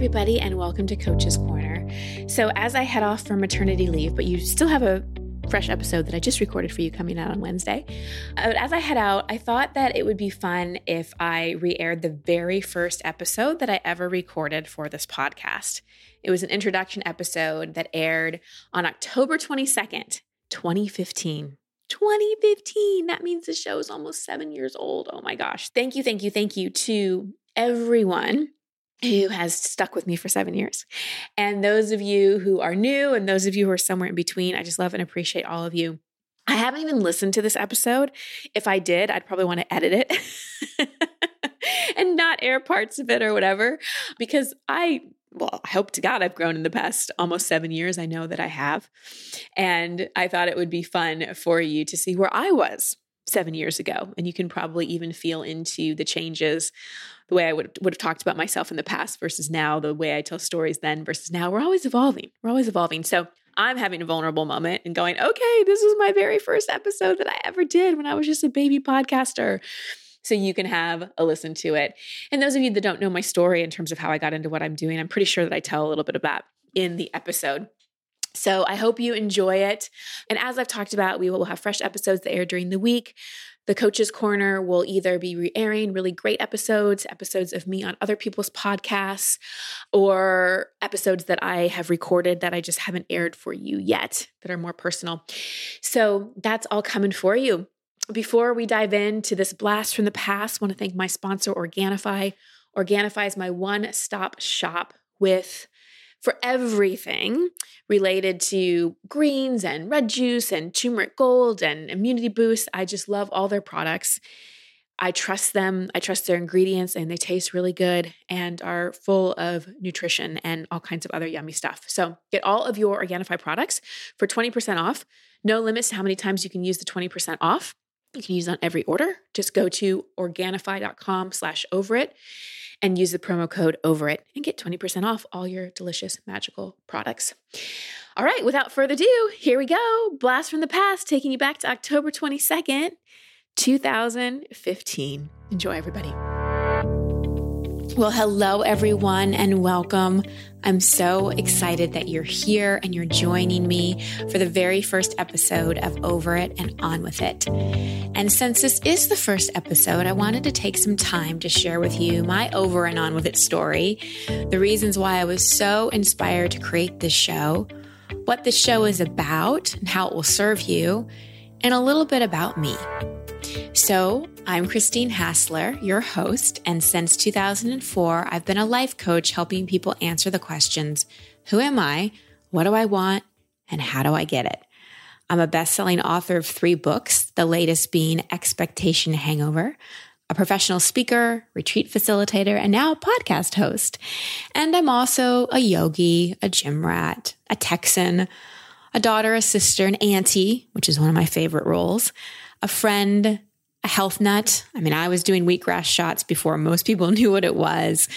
everybody, and welcome to Coach's Corner. So, as I head off for maternity leave, but you still have a fresh episode that I just recorded for you coming out on Wednesday. Uh, as I head out, I thought that it would be fun if I re aired the very first episode that I ever recorded for this podcast. It was an introduction episode that aired on October 22nd, 2015. 2015. That means the show is almost seven years old. Oh my gosh. Thank you, thank you, thank you to everyone who has stuck with me for seven years. And those of you who are new and those of you who are somewhere in between, I just love and appreciate all of you. I haven't even listened to this episode. If I did, I'd probably want to edit it and not air parts of it or whatever, because I, well, I hope to God I've grown in the past almost seven years. I know that I have. And I thought it would be fun for you to see where I was seven years ago. And you can probably even feel into the changes, the way I would, would have talked about myself in the past versus now, the way I tell stories then versus now. We're always evolving. We're always evolving. So I'm having a vulnerable moment and going, okay, this is my very first episode that I ever did when I was just a baby podcaster. So you can have a listen to it. And those of you that don't know my story in terms of how I got into what I'm doing, I'm pretty sure that I tell a little bit that in the episode. So I hope you enjoy it. And as I've talked about, we will have fresh episodes that air during the week. The Coach's Corner will either be re airing really great episodes, episodes of me on other people's podcasts, or episodes that I have recorded that I just haven't aired for you yet that are more personal. So that's all coming for you. Before we dive into this blast from the past, I want to thank my sponsor, Organifi. Organifi is my one stop shop with for everything related to greens and red juice and turmeric gold and immunity boost. I just love all their products. I trust them. I trust their ingredients and they taste really good and are full of nutrition and all kinds of other yummy stuff. So get all of your Organifi products for 20% off. No limits to how many times you can use the 20% off. You can use on every order. Just go to organifi.com slash over it and use the promo code over it and get 20% off all your delicious magical products. All right, without further ado, here we go. Blast from the past, taking you back to October 22nd, 2015. Enjoy, everybody. Well, hello, everyone, and welcome. I'm so excited that you're here and you're joining me for the very first episode of Over It and On With It. And since this is the first episode, I wanted to take some time to share with you my Over and On With It story, the reasons why I was so inspired to create this show, what the show is about and how it will serve you, and a little bit about me. So, I'm Christine Hassler, your host, and since 2004, I've been a life coach helping people answer the questions Who am I? What do I want? And how do I get it? I'm a best selling author of three books, the latest being Expectation Hangover, a professional speaker, retreat facilitator, and now podcast host. And I'm also a yogi, a gym rat, a Texan, a daughter, a sister, an auntie, which is one of my favorite roles, a friend, a health nut. I mean, I was doing wheatgrass shots before most people knew what it was,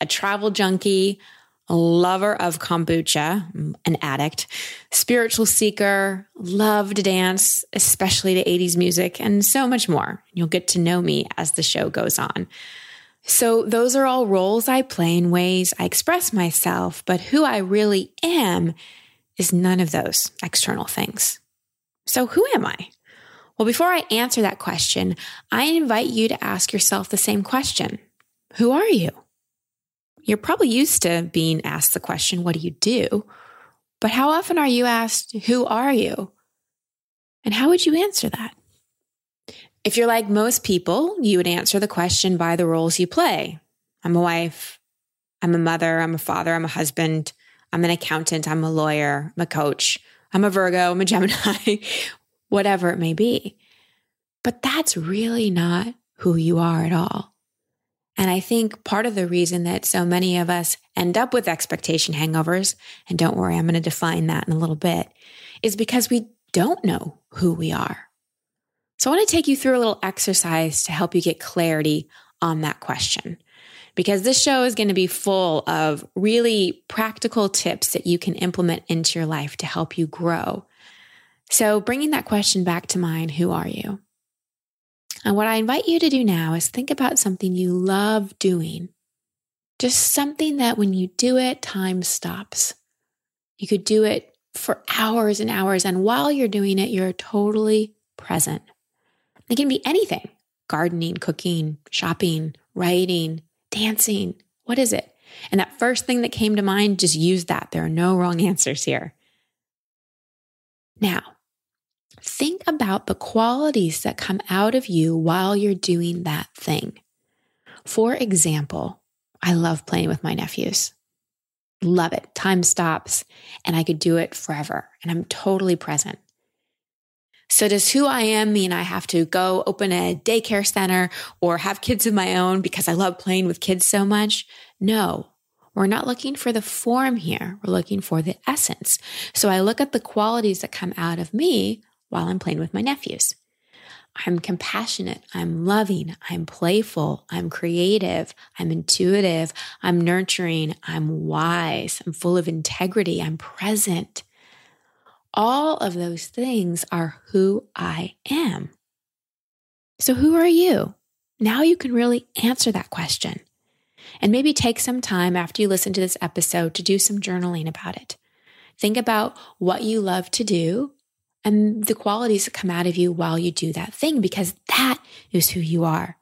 a travel junkie, a lover of kombucha, an addict, spiritual seeker, love to dance, especially to 80s music, and so much more. You'll get to know me as the show goes on. So, those are all roles I play in ways I express myself, but who I really am is none of those external things. So, who am I? Well, before I answer that question, I invite you to ask yourself the same question Who are you? You're probably used to being asked the question, What do you do? But how often are you asked, Who are you? And how would you answer that? If you're like most people, you would answer the question by the roles you play. I'm a wife. I'm a mother. I'm a father. I'm a husband. I'm an accountant. I'm a lawyer. I'm a coach. I'm a Virgo. I'm a Gemini whatever it may be. But that's really not who you are at all. And I think part of the reason that so many of us end up with expectation hangovers, and don't worry, I'm going to define that in a little bit, is because we don't know who we are. So I want to take you through a little exercise to help you get clarity on that question. Because this show is going to be full of really practical tips that you can implement into your life to help you grow so, bringing that question back to mind, who are you? And what I invite you to do now is think about something you love doing. Just something that when you do it, time stops. You could do it for hours and hours. And while you're doing it, you're totally present. It can be anything gardening, cooking, shopping, writing, dancing. What is it? And that first thing that came to mind, just use that. There are no wrong answers here. Now, think about the qualities that come out of you while you're doing that thing. For example, I love playing with my nephews. Love it. Time stops and I could do it forever and I'm totally present. So does who I am mean I have to go open a daycare center or have kids of my own because I love playing with kids so much? No, we're not looking for the form here. We're looking for the essence. So I look at the qualities that come out of me while I'm playing with my nephews. I'm compassionate. I'm loving. I'm playful. I'm creative. I'm intuitive. I'm nurturing. I'm wise. I'm full of integrity. I'm present. All of those things are who I am. So, who are you? Now you can really answer that question. And maybe take some time after you listen to this episode to do some journaling about it. Think about what you love to do and the qualities that come out of you while you do that thing, because that is who you are.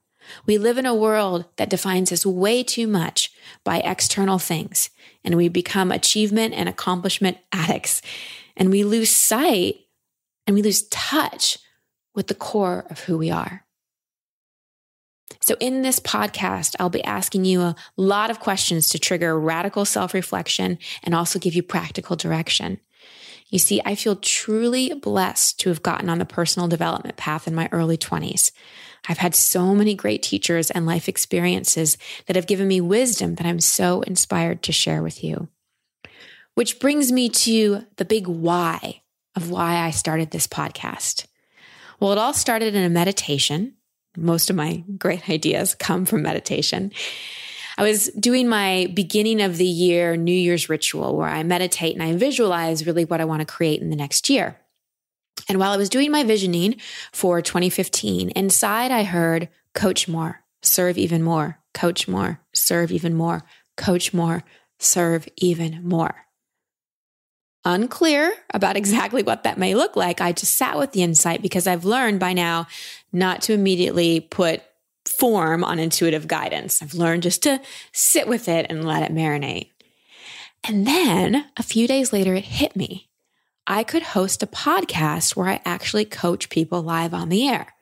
We live in a world that defines us way too much by external things, and we become achievement and accomplishment addicts, and we lose sight and we lose touch with the core of who we are. So, in this podcast, I'll be asking you a lot of questions to trigger radical self reflection and also give you practical direction. You see, I feel truly blessed to have gotten on the personal development path in my early 20s. I've had so many great teachers and life experiences that have given me wisdom that I'm so inspired to share with you. Which brings me to the big why of why I started this podcast. Well, it all started in a meditation. Most of my great ideas come from meditation. I was doing my beginning of the year New Year's ritual where I meditate and I visualize really what I want to create in the next year. And while I was doing my visioning for 2015, inside I heard coach more, serve even more, coach more, serve even more, coach more, serve even more. Unclear about exactly what that may look like. I just sat with the insight because I've learned by now not to immediately put form on intuitive guidance. I've learned just to sit with it and let it marinate. And then a few days later, it hit me. I could host a podcast where I actually coach people live on the air.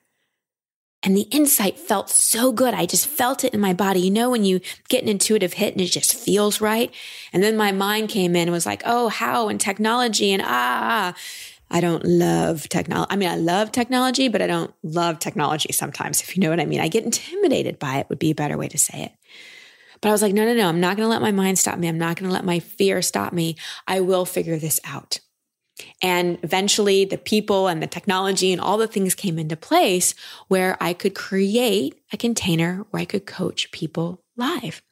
And the insight felt so good. I just felt it in my body. You know, when you get an intuitive hit and it just feels right. And then my mind came in and was like, oh, how and technology and ah. I don't love technology. I mean, I love technology, but I don't love technology sometimes, if you know what I mean. I get intimidated by it, would be a better way to say it. But I was like, no, no, no, I'm not going to let my mind stop me. I'm not going to let my fear stop me. I will figure this out. And eventually, the people and the technology and all the things came into place where I could create a container where I could coach people live.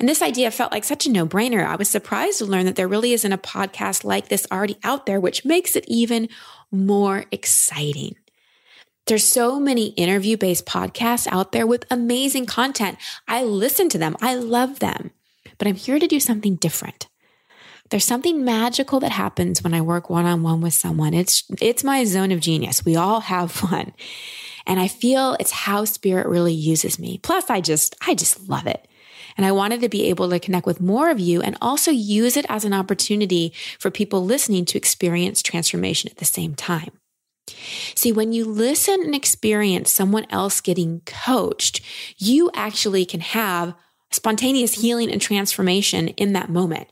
And this idea felt like such a no brainer. I was surprised to learn that there really isn't a podcast like this already out there, which makes it even more exciting. There's so many interview based podcasts out there with amazing content. I listen to them. I love them, but I'm here to do something different. There's something magical that happens when I work one on one with someone. It's, it's my zone of genius. We all have one. And I feel it's how spirit really uses me. Plus, I just, I just love it. And I wanted to be able to connect with more of you and also use it as an opportunity for people listening to experience transformation at the same time. See, when you listen and experience someone else getting coached, you actually can have spontaneous healing and transformation in that moment.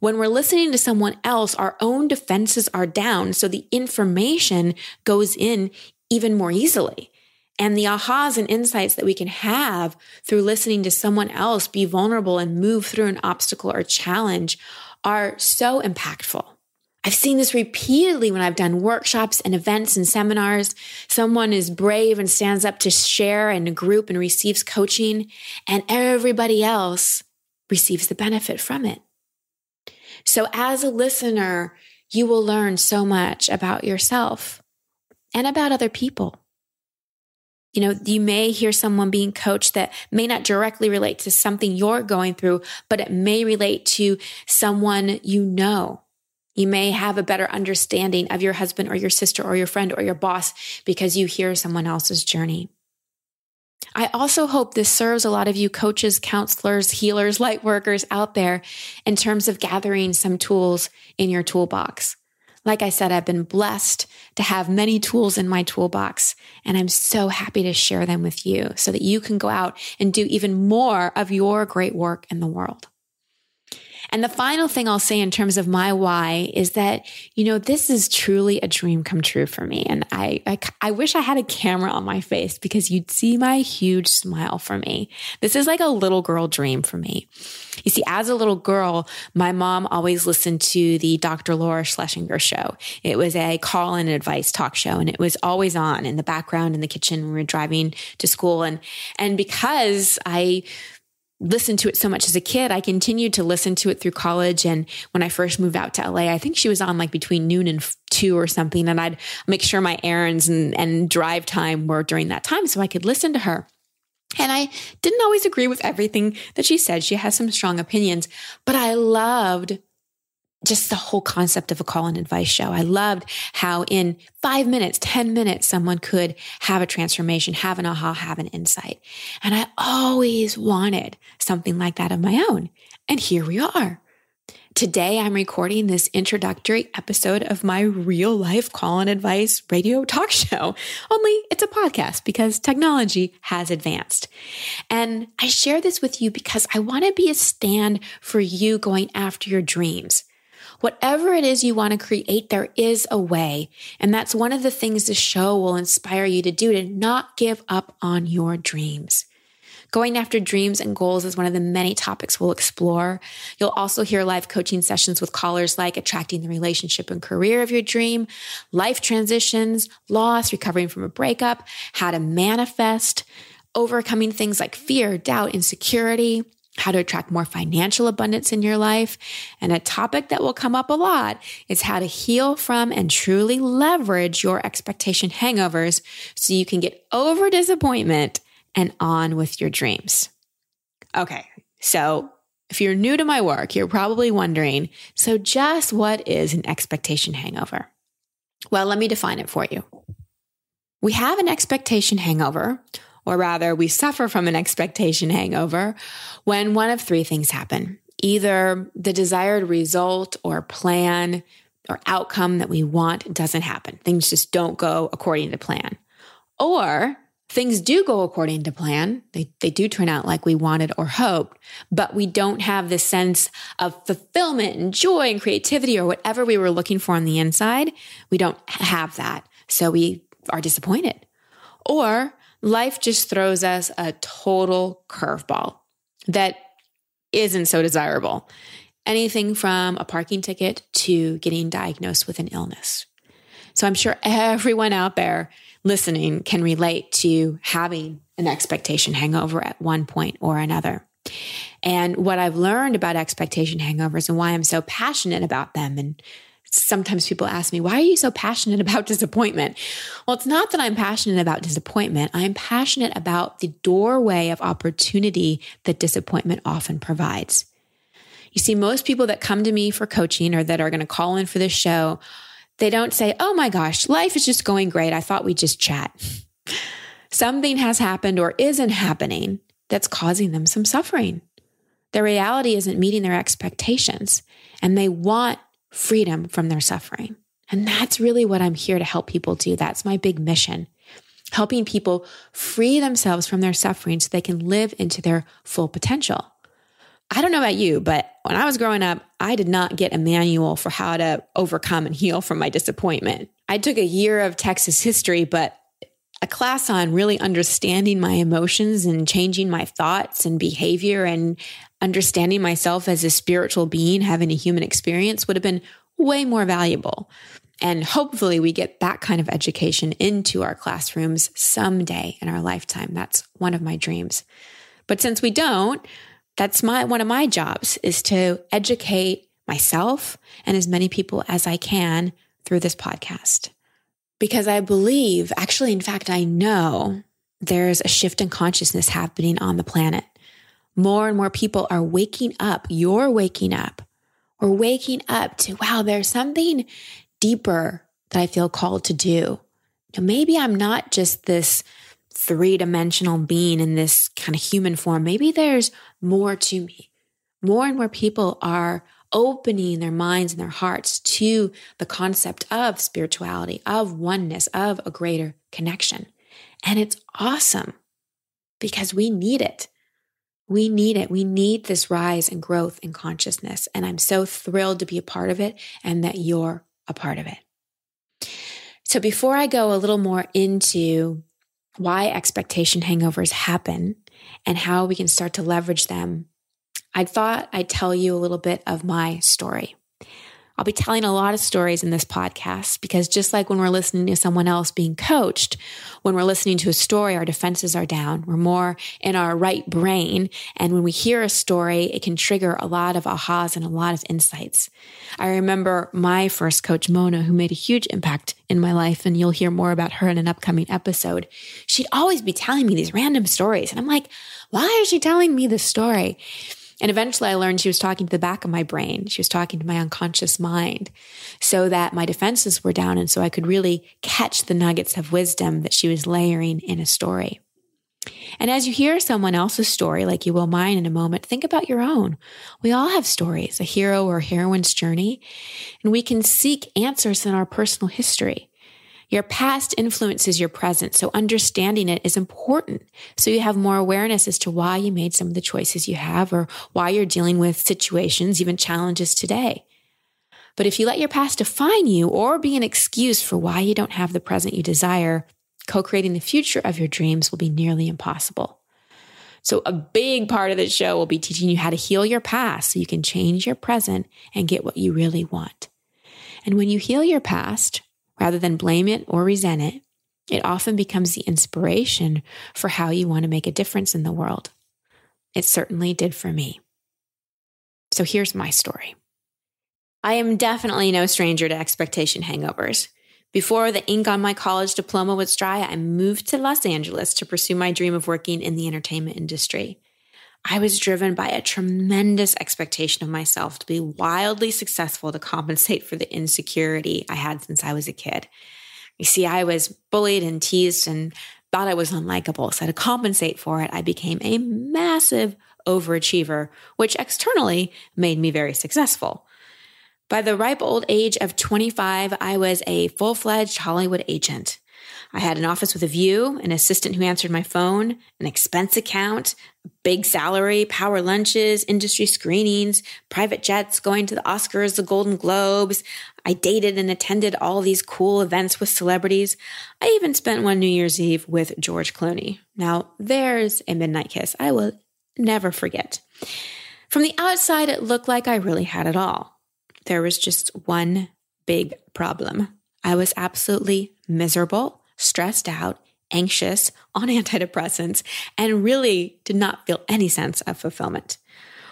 When we're listening to someone else, our own defenses are down. So the information goes in even more easily and the ahas and insights that we can have through listening to someone else be vulnerable and move through an obstacle or challenge are so impactful. I've seen this repeatedly when I've done workshops and events and seminars. Someone is brave and stands up to share in a group and receives coaching, and everybody else receives the benefit from it. So, as a listener, you will learn so much about yourself and about other people. You know, you may hear someone being coached that may not directly relate to something you're going through, but it may relate to someone you know. You may have a better understanding of your husband or your sister or your friend or your boss because you hear someone else's journey. I also hope this serves a lot of you coaches, counselors, healers, light workers out there in terms of gathering some tools in your toolbox. Like I said, I've been blessed to have many tools in my toolbox, and I'm so happy to share them with you so that you can go out and do even more of your great work in the world. And the final thing I'll say in terms of my why is that, you know, this is truly a dream come true for me. And I, I, I, wish I had a camera on my face because you'd see my huge smile for me. This is like a little girl dream for me. You see, as a little girl, my mom always listened to the Dr. Laura Schlesinger show. It was a call and advice talk show and it was always on in the background in the kitchen when we were driving to school. And, and because I, listened to it so much as a kid. I continued to listen to it through college. And when I first moved out to LA, I think she was on like between noon and two or something. And I'd make sure my errands and, and drive time were during that time so I could listen to her. And I didn't always agree with everything that she said. She has some strong opinions, but I loved just the whole concept of a call and advice show. I loved how in five minutes, 10 minutes, someone could have a transformation, have an aha, have an insight. And I always wanted something like that of my own. And here we are. Today, I'm recording this introductory episode of my real life call and advice radio talk show. Only it's a podcast because technology has advanced. And I share this with you because I want to be a stand for you going after your dreams. Whatever it is you want to create, there is a way. And that's one of the things the show will inspire you to do to not give up on your dreams. Going after dreams and goals is one of the many topics we'll explore. You'll also hear live coaching sessions with callers like attracting the relationship and career of your dream, life transitions, loss, recovering from a breakup, how to manifest, overcoming things like fear, doubt, insecurity, how to attract more financial abundance in your life. And a topic that will come up a lot is how to heal from and truly leverage your expectation hangovers so you can get over disappointment and on with your dreams. Okay. So if you're new to my work, you're probably wondering, so just what is an expectation hangover? Well, let me define it for you. We have an expectation hangover or rather, we suffer from an expectation hangover when one of three things happen. Either the desired result or plan or outcome that we want doesn't happen. Things just don't go according to plan. Or things do go according to plan. They, they do turn out like we wanted or hoped, but we don't have the sense of fulfillment and joy and creativity or whatever we were looking for on the inside. We don't have that. So we are disappointed. Or life just throws us a total curveball that isn't so desirable. Anything from a parking ticket to getting diagnosed with an illness. So I'm sure everyone out there listening can relate to having an expectation hangover at one point or another. And what I've learned about expectation hangovers and why I'm so passionate about them and sometimes people ask me, why are you so passionate about disappointment? Well, it's not that I'm passionate about disappointment. I'm passionate about the doorway of opportunity that disappointment often provides. You see, most people that come to me for coaching or that are going to call in for this show, they don't say, Oh my gosh, life is just going great. I thought we'd just chat. Something has happened or isn't happening that's causing them some suffering. Their reality isn't meeting their expectations and they want freedom from their suffering. And that's really what I'm here to help people do. That's my big mission. Helping people free themselves from their suffering so they can live into their full potential. I don't know about you, but when I was growing up, I did not get a manual for how to overcome and heal from my disappointment. I took a year of Texas history, but a class on really understanding my emotions and changing my thoughts and behavior and understanding myself as a spiritual being having a human experience would have been way more valuable. And hopefully we get that kind of education into our classrooms someday in our lifetime. That's one of my dreams. But since we don't, that's my one of my jobs is to educate myself and as many people as I can through this podcast. Because I believe, actually in fact I know there's a shift in consciousness happening on the planet. More and more people are waking up. You're waking up. We're waking up to, wow, there's something deeper that I feel called to do. maybe I'm not just this three dimensional being in this kind of human form. Maybe there's more to me. More and more people are opening their minds and their hearts to the concept of spirituality, of oneness, of a greater connection. And it's awesome because we need it. We need it. We need this rise and growth in consciousness. And I'm so thrilled to be a part of it and that you're a part of it. So before I go a little more into why expectation hangovers happen and how we can start to leverage them, I thought I'd tell you a little bit of my story. I'll be telling a lot of stories in this podcast because just like when we're listening to someone else being coached, when we're listening to a story, our defenses are down. We're more in our right brain. And when we hear a story, it can trigger a lot of ahas and a lot of insights. I remember my first coach, Mona, who made a huge impact in my life, and you'll hear more about her in an upcoming episode. She'd always be telling me these random stories. And I'm like, why is she telling me this story? And eventually I learned she was talking to the back of my brain. She was talking to my unconscious mind so that my defenses were down. And so I could really catch the nuggets of wisdom that she was layering in a story. And as you hear someone else's story, like you will mine in a moment, think about your own. We all have stories, a hero or heroine's journey, and we can seek answers in our personal history. Your past influences your present, so understanding it is important. So you have more awareness as to why you made some of the choices you have or why you're dealing with situations, even challenges today. But if you let your past define you or be an excuse for why you don't have the present you desire, co creating the future of your dreams will be nearly impossible. So, a big part of the show will be teaching you how to heal your past so you can change your present and get what you really want. And when you heal your past, rather than blame it or resent it, it often becomes the inspiration for how you want to make a difference in the world. It certainly did for me. So here's my story. I am definitely no stranger to expectation hangovers. Before the ink on my college diploma was dry, I moved to Los Angeles to pursue my dream of working in the entertainment industry. I was driven by a tremendous expectation of myself to be wildly successful to compensate for the insecurity I had since I was a kid. You see, I was bullied and teased and thought I was unlikable. So to compensate for it, I became a massive overachiever, which externally made me very successful. By the ripe old age of 25, I was a full fledged Hollywood agent. I had an office with a view, an assistant who answered my phone, an expense account, big salary, power lunches, industry screenings, private jets, going to the Oscars, the Golden Globes. I dated and attended all these cool events with celebrities. I even spent one New Year's Eve with George Clooney. Now, there's a midnight kiss I will never forget. From the outside, it looked like I really had it all. There was just one big problem. I was absolutely miserable stressed out, anxious, on antidepressants, and really did not feel any sense of fulfillment.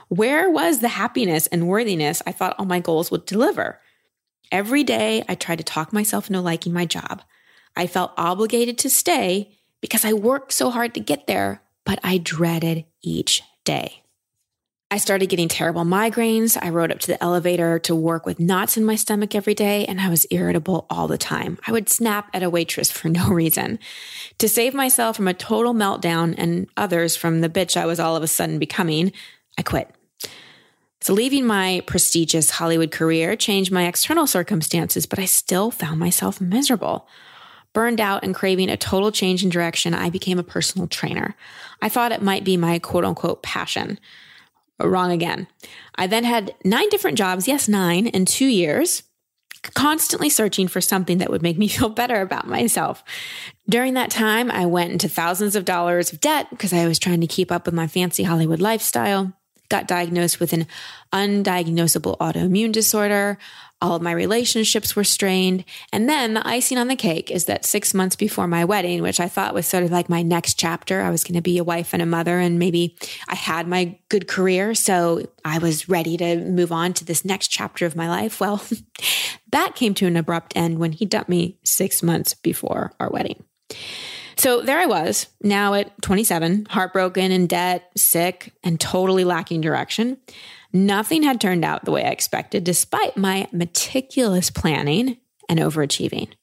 Where was the happiness and worthiness I thought all my goals would deliver? Every day I tried to talk myself into liking my job. I felt obligated to stay because I worked so hard to get there, but I dreaded each day. I started getting terrible migraines. I rode up to the elevator to work with knots in my stomach every day, and I was irritable all the time. I would snap at a waitress for no reason. To save myself from a total meltdown and others from the bitch I was all of a sudden becoming, I quit. So, leaving my prestigious Hollywood career changed my external circumstances, but I still found myself miserable. Burned out and craving a total change in direction, I became a personal trainer. I thought it might be my quote unquote passion. Wrong again. I then had nine different jobs, yes, nine in two years, constantly searching for something that would make me feel better about myself. During that time, I went into thousands of dollars of debt because I was trying to keep up with my fancy Hollywood lifestyle got diagnosed with an undiagnosable autoimmune disorder. All of my relationships were strained. And then the icing on the cake is that six months before my wedding, which I thought was sort of like my next chapter, I was going to be a wife and a mother, and maybe I had my good career. So I was ready to move on to this next chapter of my life. Well, that came to an abrupt end when he dumped me six months before our wedding. So there I was, now at 27, heartbroken, in debt, sick, and totally lacking direction. Nothing had turned out the way I expected, despite my meticulous planning and overachieving.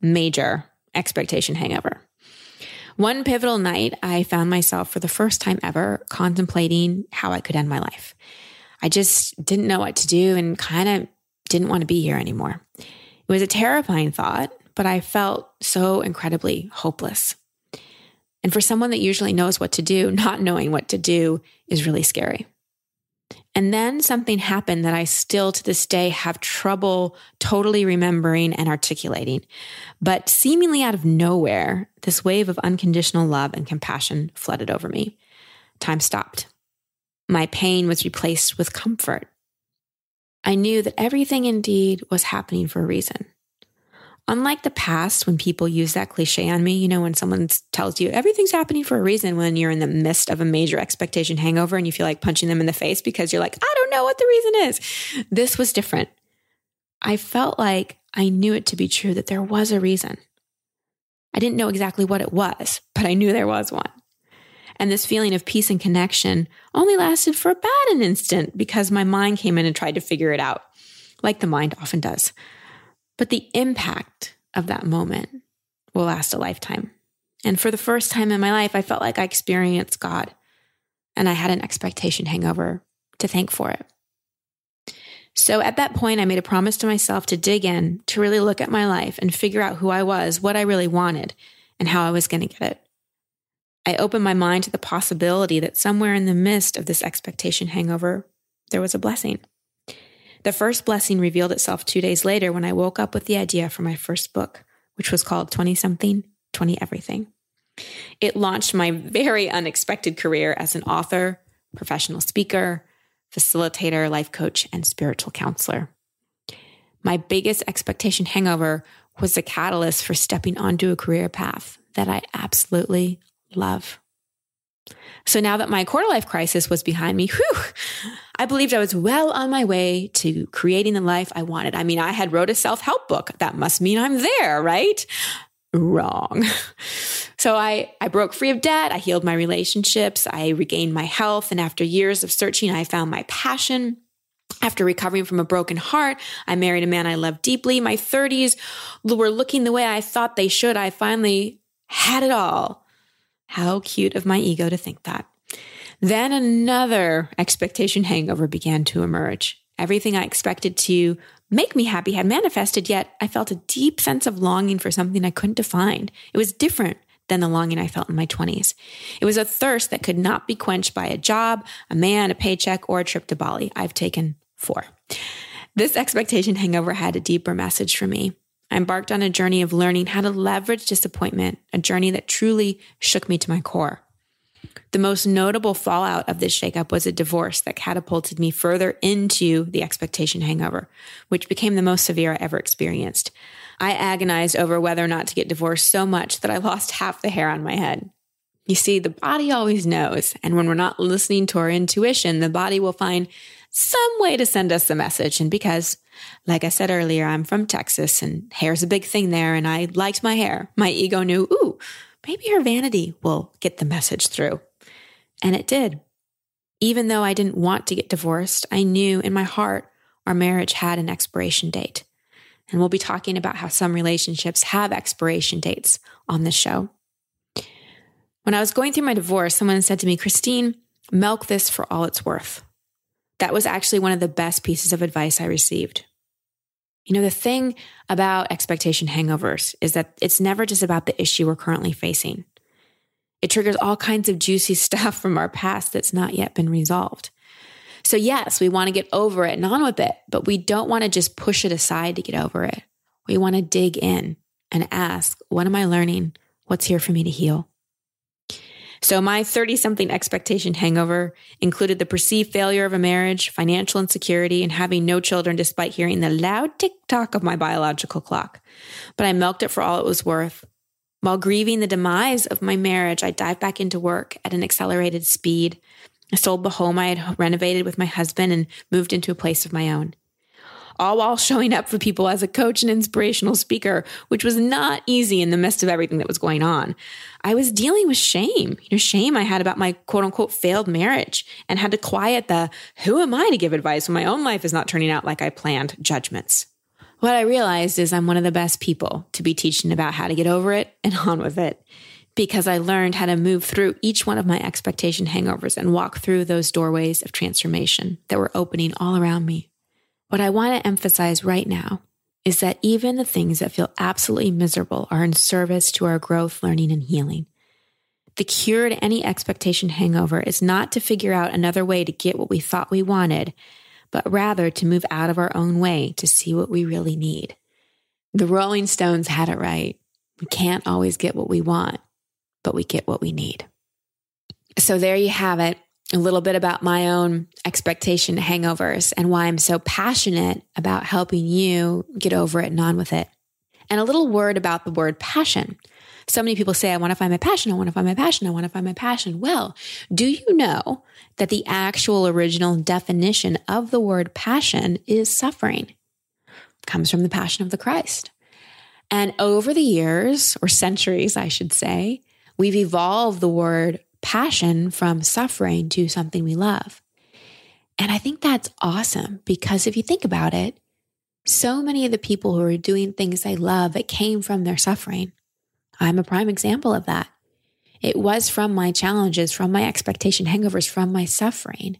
Major expectation hangover. One pivotal night, I found myself for the first time ever contemplating how I could end my life. I just didn't know what to do and kind of didn't want to be here anymore. It was a terrifying thought, but I felt so incredibly hopeless. And for someone that usually knows what to do, not knowing what to do is really scary. And then something happened that I still to this day have trouble totally remembering and articulating. But seemingly out of nowhere, this wave of unconditional love and compassion flooded over me. Time stopped. My pain was replaced with comfort. I knew that everything indeed was happening for a reason. Unlike the past, when people use that cliche on me, you know, when someone tells you everything's happening for a reason when you're in the midst of a major expectation hangover and you feel like punching them in the face because you're like, I don't know what the reason is. This was different. I felt like I knew it to be true that there was a reason. I didn't know exactly what it was, but I knew there was one. And this feeling of peace and connection only lasted for about an instant because my mind came in and tried to figure it out, like the mind often does. But the impact of that moment will last a lifetime. And for the first time in my life, I felt like I experienced God and I had an expectation hangover to thank for it. So at that point, I made a promise to myself to dig in, to really look at my life and figure out who I was, what I really wanted, and how I was going to get it. I opened my mind to the possibility that somewhere in the midst of this expectation hangover, there was a blessing. The first blessing revealed itself two days later when I woke up with the idea for my first book, which was called 20 something, 20 everything. It launched my very unexpected career as an author, professional speaker, facilitator, life coach, and spiritual counselor. My biggest expectation hangover was the catalyst for stepping onto a career path that I absolutely love. So now that my quarter life crisis was behind me, whew, I believed I was well on my way to creating the life I wanted. I mean, I had wrote a self-help book. That must mean I'm there, right? Wrong. So I, I broke free of debt. I healed my relationships. I regained my health. And after years of searching, I found my passion. After recovering from a broken heart, I married a man I loved deeply. My 30s were looking the way I thought they should. I finally had it all. How cute of my ego to think that. Then another expectation hangover began to emerge. Everything I expected to make me happy had manifested, yet I felt a deep sense of longing for something I couldn't define. It was different than the longing I felt in my 20s. It was a thirst that could not be quenched by a job, a man, a paycheck, or a trip to Bali. I've taken four. This expectation hangover had a deeper message for me. I embarked on a journey of learning how to leverage disappointment, a journey that truly shook me to my core. The most notable fallout of this shakeup was a divorce that catapulted me further into the expectation hangover, which became the most severe I ever experienced. I agonized over whether or not to get divorced so much that I lost half the hair on my head. You see, the body always knows. And when we're not listening to our intuition, the body will find some way to send us the message. And because, like I said earlier, I'm from Texas and hair's a big thing there and I liked my hair, my ego knew, ooh, maybe her vanity will get the message through. And it did. Even though I didn't want to get divorced, I knew in my heart our marriage had an expiration date. And we'll be talking about how some relationships have expiration dates on this show. When I was going through my divorce, someone said to me, Christine, milk this for all it's worth. That was actually one of the best pieces of advice I received. You know, the thing about expectation hangovers is that it's never just about the issue we're currently facing. It triggers all kinds of juicy stuff from our past that's not yet been resolved. So, yes, we want to get over it and on with it, but we don't want to just push it aside to get over it. We want to dig in and ask, what am I learning? What's here for me to heal? So, my 30 something expectation hangover included the perceived failure of a marriage, financial insecurity, and having no children despite hearing the loud tick tock of my biological clock. But I milked it for all it was worth. While grieving the demise of my marriage, I dived back into work at an accelerated speed. I sold the home I had renovated with my husband and moved into a place of my own. All while showing up for people as a coach and inspirational speaker, which was not easy in the midst of everything that was going on. I was dealing with shame, you know, shame I had about my quote unquote failed marriage and had to quiet the who am I to give advice when my own life is not turning out like I planned judgments. What I realized is I'm one of the best people to be teaching about how to get over it and on with it because I learned how to move through each one of my expectation hangovers and walk through those doorways of transformation that were opening all around me. What I want to emphasize right now is that even the things that feel absolutely miserable are in service to our growth, learning, and healing. The cure to any expectation hangover is not to figure out another way to get what we thought we wanted, but rather to move out of our own way to see what we really need. The Rolling Stones had it right. We can't always get what we want, but we get what we need. So there you have it. A little bit about my own expectation hangovers and why I'm so passionate about helping you get over it and on with it. And a little word about the word passion. So many people say, I want to find my passion. I want to find my passion. I want to find my passion. Well, do you know that the actual original definition of the word passion is suffering? It comes from the passion of the Christ. And over the years, or centuries, I should say, We've evolved the word passion from suffering to something we love. And I think that's awesome because if you think about it, so many of the people who are doing things they love, it came from their suffering. I'm a prime example of that. It was from my challenges, from my expectation hangovers, from my suffering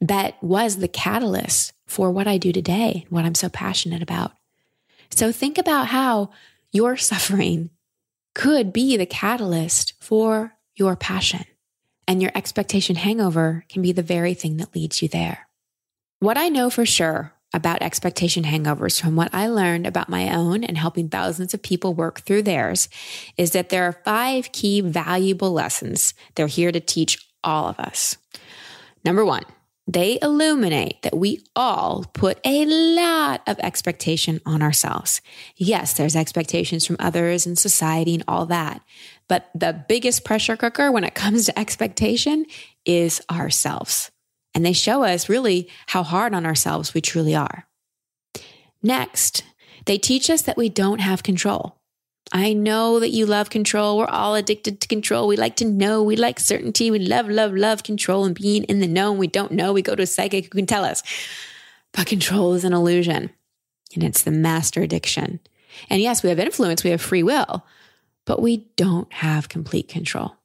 that was the catalyst for what I do today, what I'm so passionate about. So think about how your suffering could be the catalyst for your passion. And your expectation hangover can be the very thing that leads you there. What I know for sure about expectation hangovers from what I learned about my own and helping thousands of people work through theirs is that there are five key valuable lessons they're here to teach all of us. Number one, they illuminate that we all put a lot of expectation on ourselves. Yes, there's expectations from others and society and all that. But the biggest pressure cooker when it comes to expectation is ourselves. And they show us really how hard on ourselves we truly are. Next, they teach us that we don't have control. I know that you love control. We're all addicted to control. We like to know. We like certainty. We love, love, love control and being in the know. And We don't know. We go to a psychic who can tell us. But control is an illusion and it's the master addiction. And yes, we have influence. We have free will, but we don't have complete control.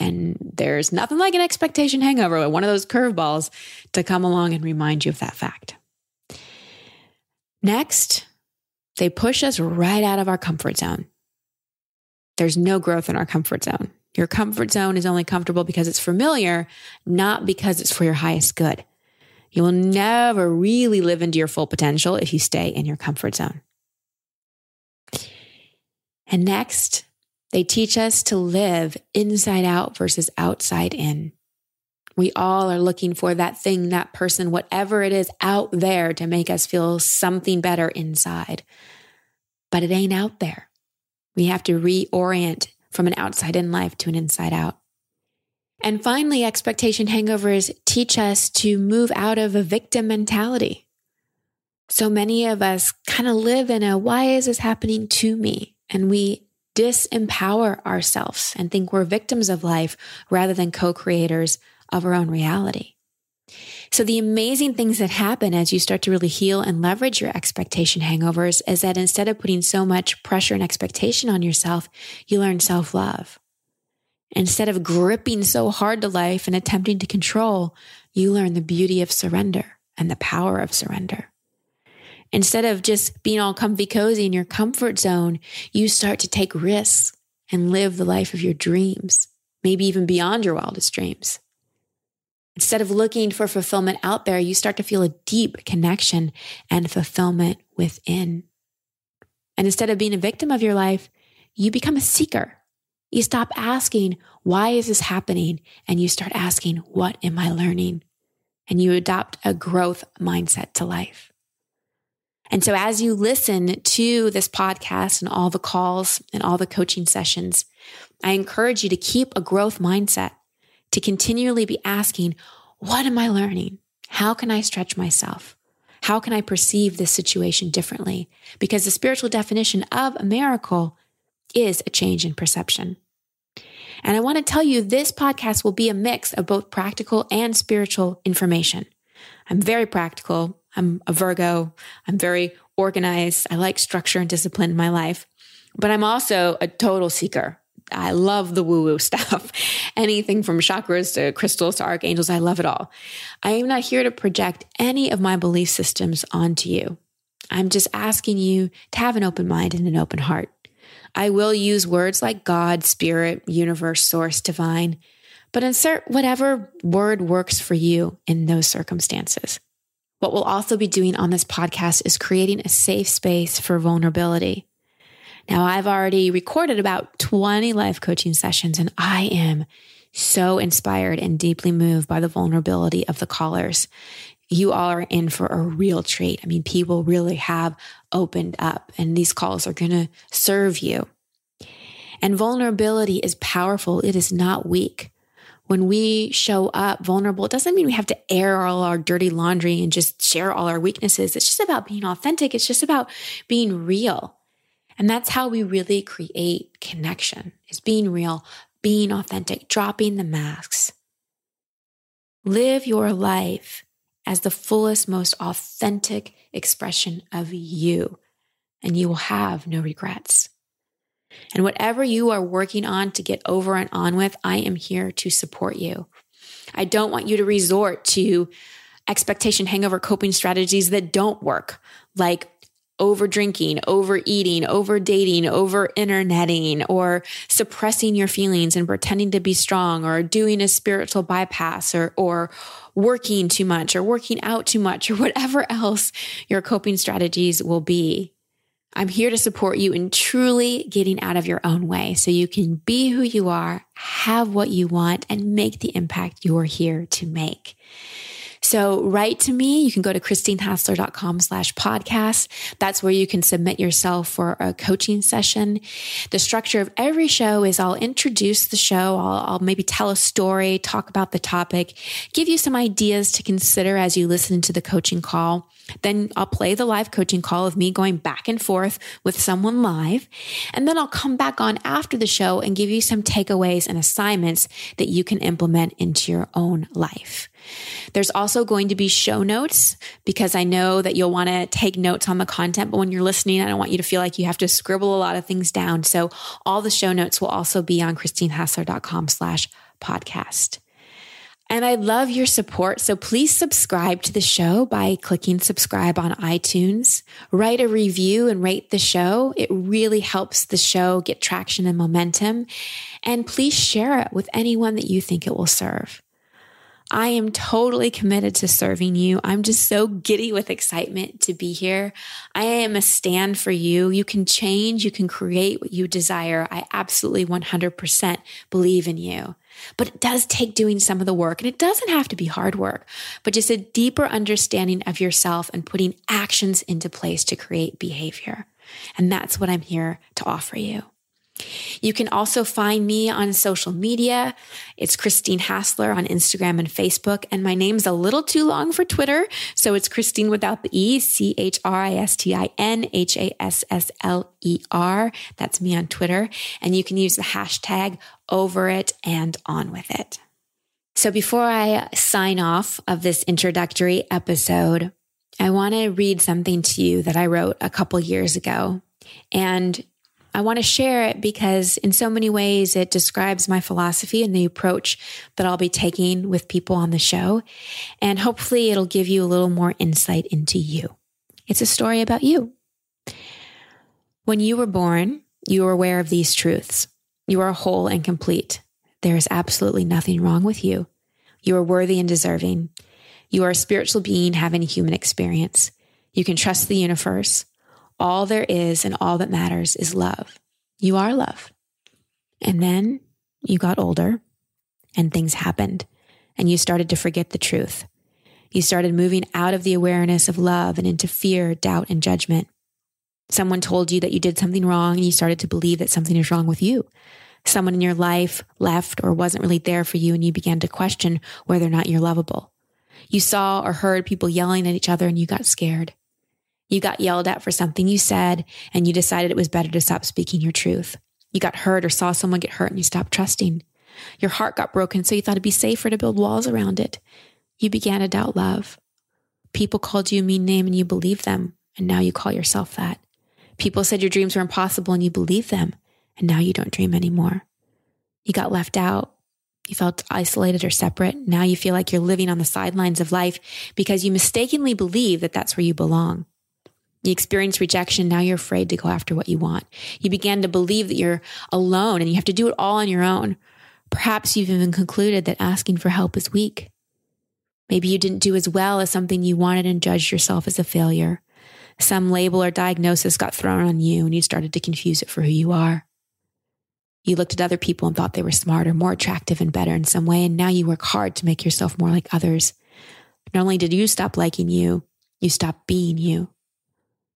And there's nothing like an expectation hangover, or one of those curveballs to come along and remind you of that fact. Next, they push us right out of our comfort zone. There's no growth in our comfort zone. Your comfort zone is only comfortable because it's familiar, not because it's for your highest good. You will never really live into your full potential if you stay in your comfort zone. And next, they teach us to live inside out versus outside in. We all are looking for that thing, that person, whatever it is out there to make us feel something better inside. But it ain't out there. We have to reorient from an outside in life to an inside out. And finally, expectation hangovers teach us to move out of a victim mentality. So many of us kind of live in a why is this happening to me? And we disempower ourselves and think we're victims of life rather than co creators of our own reality. So the amazing things that happen as you start to really heal and leverage your expectation hangovers is that instead of putting so much pressure and expectation on yourself, you learn self love. Instead of gripping so hard to life and attempting to control, you learn the beauty of surrender and the power of surrender. Instead of just being all comfy cozy in your comfort zone, you start to take risks and live the life of your dreams, maybe even beyond your wildest dreams. Instead of looking for fulfillment out there, you start to feel a deep connection and fulfillment within. And instead of being a victim of your life, you become a seeker. You stop asking, why is this happening? And you start asking, what am I learning? And you adopt a growth mindset to life. And so as you listen to this podcast and all the calls and all the coaching sessions, I encourage you to keep a growth mindset to continually be asking, what am I learning? How can I stretch myself? How can I perceive this situation differently? Because the spiritual definition of a miracle is a change in perception. And I want to tell you this podcast will be a mix of both practical and spiritual information. I'm very practical. I'm a Virgo. I'm very organized. I like structure and discipline in my life, but I'm also a total seeker. I love the woo woo stuff. Anything from chakras to crystals to archangels, I love it all. I am not here to project any of my belief systems onto you. I'm just asking you to have an open mind and an open heart. I will use words like God, spirit, universe, source, divine, but insert whatever word works for you in those circumstances. What we'll also be doing on this podcast is creating a safe space for vulnerability. Now, I've already recorded about 20 life coaching sessions, and I am so inspired and deeply moved by the vulnerability of the callers. You all are in for a real treat. I mean, people really have opened up, and these calls are going to serve you. And vulnerability is powerful, it is not weak. When we show up vulnerable, it doesn't mean we have to air all our dirty laundry and just share all our weaknesses. It's just about being authentic. It's just about being real. And that's how we really create connection is being real, being authentic, dropping the masks. Live your life as the fullest, most authentic expression of you, and you will have no regrets. And whatever you are working on to get over and on with, I am here to support you. I don't want you to resort to expectation hangover coping strategies that don't work, like over drinking, overeating, over dating, over interneting, or suppressing your feelings and pretending to be strong, or doing a spiritual bypass, or, or working too much, or working out too much, or whatever else your coping strategies will be. I'm here to support you in truly getting out of your own way so you can be who you are, have what you want, and make the impact you're here to make. So write to me. You can go to christinehassler.com slash podcast. That's where you can submit yourself for a coaching session. The structure of every show is I'll introduce the show. I'll, I'll maybe tell a story, talk about the topic, give you some ideas to consider as you listen to the coaching call. Then I'll play the live coaching call of me going back and forth with someone live. And then I'll come back on after the show and give you some takeaways and assignments that you can implement into your own life. There's also going to be show notes because I know that you'll want to take notes on the content, but when you're listening, I don't want you to feel like you have to scribble a lot of things down. So all the show notes will also be on christinehassler.com slash podcast. And I love your support. So please subscribe to the show by clicking subscribe on iTunes. Write a review and rate the show. It really helps the show get traction and momentum. And please share it with anyone that you think it will serve. I am totally committed to serving you. I'm just so giddy with excitement to be here. I am a stand for you. You can change, you can create what you desire. I absolutely 100% believe in you. But it does take doing some of the work, and it doesn't have to be hard work, but just a deeper understanding of yourself and putting actions into place to create behavior. And that's what I'm here to offer you. You can also find me on social media. It's Christine Hassler on Instagram and Facebook. And my name's a little too long for Twitter. So it's Christine without the E, C H R I S T I N H A S S L E R. That's me on Twitter. And you can use the hashtag over it and on with it. So before I sign off of this introductory episode, I want to read something to you that I wrote a couple years ago. And I want to share it because in so many ways it describes my philosophy and the approach that I'll be taking with people on the show. And hopefully it'll give you a little more insight into you. It's a story about you. When you were born, you were aware of these truths. You are whole and complete. There is absolutely nothing wrong with you. You are worthy and deserving. You are a spiritual being having a human experience. You can trust the universe. All there is and all that matters is love. You are love. And then you got older and things happened and you started to forget the truth. You started moving out of the awareness of love and into fear, doubt, and judgment. Someone told you that you did something wrong and you started to believe that something is wrong with you. Someone in your life left or wasn't really there for you and you began to question whether or not you're lovable. You saw or heard people yelling at each other and you got scared. You got yelled at for something you said and you decided it was better to stop speaking your truth. You got hurt or saw someone get hurt and you stopped trusting. Your heart got broken, so you thought it'd be safer to build walls around it. You began to doubt love. People called you a mean name and you believed them, and now you call yourself that. People said your dreams were impossible and you believed them, and now you don't dream anymore. You got left out. You felt isolated or separate. Now you feel like you're living on the sidelines of life because you mistakenly believe that that's where you belong. You experienced rejection. Now you're afraid to go after what you want. You began to believe that you're alone and you have to do it all on your own. Perhaps you've even concluded that asking for help is weak. Maybe you didn't do as well as something you wanted and judged yourself as a failure. Some label or diagnosis got thrown on you and you started to confuse it for who you are. You looked at other people and thought they were smarter, more attractive, and better in some way, and now you work hard to make yourself more like others. Not only did you stop liking you, you stopped being you.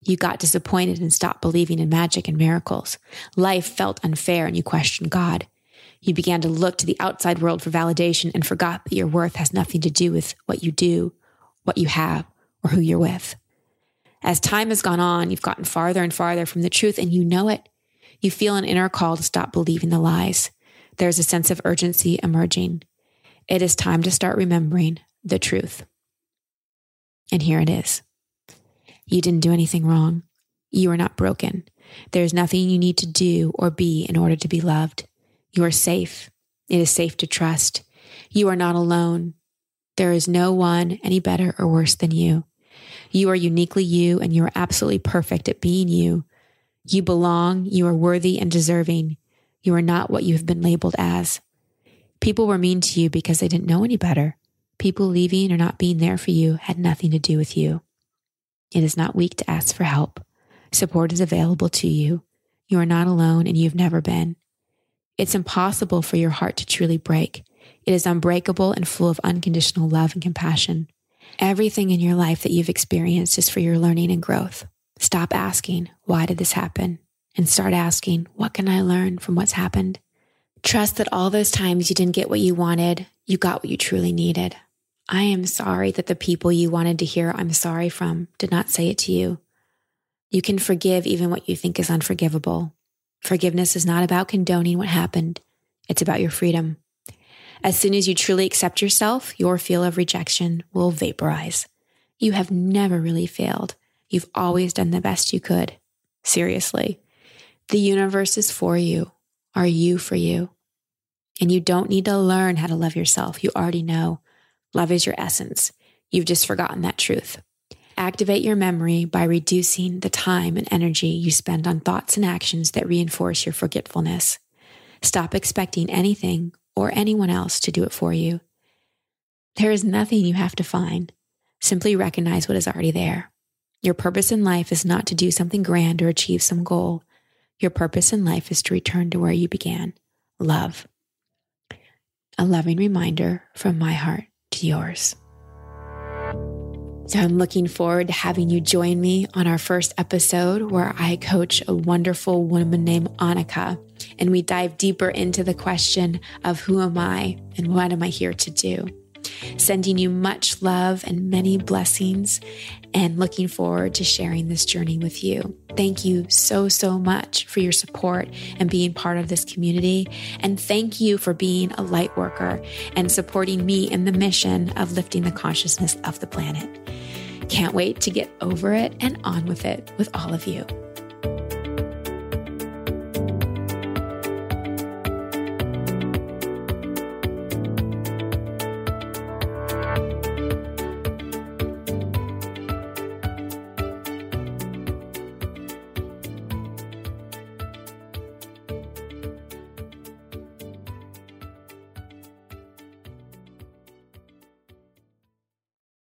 You got disappointed and stopped believing in magic and miracles. Life felt unfair and you questioned God. You began to look to the outside world for validation and forgot that your worth has nothing to do with what you do, what you have, or who you're with. As time has gone on, you've gotten farther and farther from the truth and you know it. You feel an inner call to stop believing the lies. There's a sense of urgency emerging. It is time to start remembering the truth. And here it is. You didn't do anything wrong. You are not broken. There's nothing you need to do or be in order to be loved. You are safe. It is safe to trust. You are not alone. There is no one any better or worse than you. You are uniquely you and you are absolutely perfect at being you. You belong. You are worthy and deserving. You are not what you have been labeled as. People were mean to you because they didn't know any better. People leaving or not being there for you had nothing to do with you. It is not weak to ask for help. Support is available to you. You are not alone and you've never been. It's impossible for your heart to truly break. It is unbreakable and full of unconditional love and compassion. Everything in your life that you've experienced is for your learning and growth. Stop asking, why did this happen? And start asking, what can I learn from what's happened? Trust that all those times you didn't get what you wanted, you got what you truly needed. I am sorry that the people you wanted to hear I'm sorry from did not say it to you. You can forgive even what you think is unforgivable. Forgiveness is not about condoning what happened, it's about your freedom. As soon as you truly accept yourself, your feel of rejection will vaporize. You have never really failed. You've always done the best you could. Seriously. The universe is for you. Are you for you? And you don't need to learn how to love yourself. You already know. Love is your essence. You've just forgotten that truth. Activate your memory by reducing the time and energy you spend on thoughts and actions that reinforce your forgetfulness. Stop expecting anything or anyone else to do it for you. There is nothing you have to find. Simply recognize what is already there. Your purpose in life is not to do something grand or achieve some goal. Your purpose in life is to return to where you began love. A loving reminder from my heart to yours. So I'm looking forward to having you join me on our first episode where I coach a wonderful woman named Annika and we dive deeper into the question of who am I and what am I here to do? Sending you much love and many blessings and looking forward to sharing this journey with you. Thank you so, so much for your support and being part of this community. And thank you for being a light worker and supporting me in the mission of lifting the consciousness of the planet. Can't wait to get over it and on with it with all of you.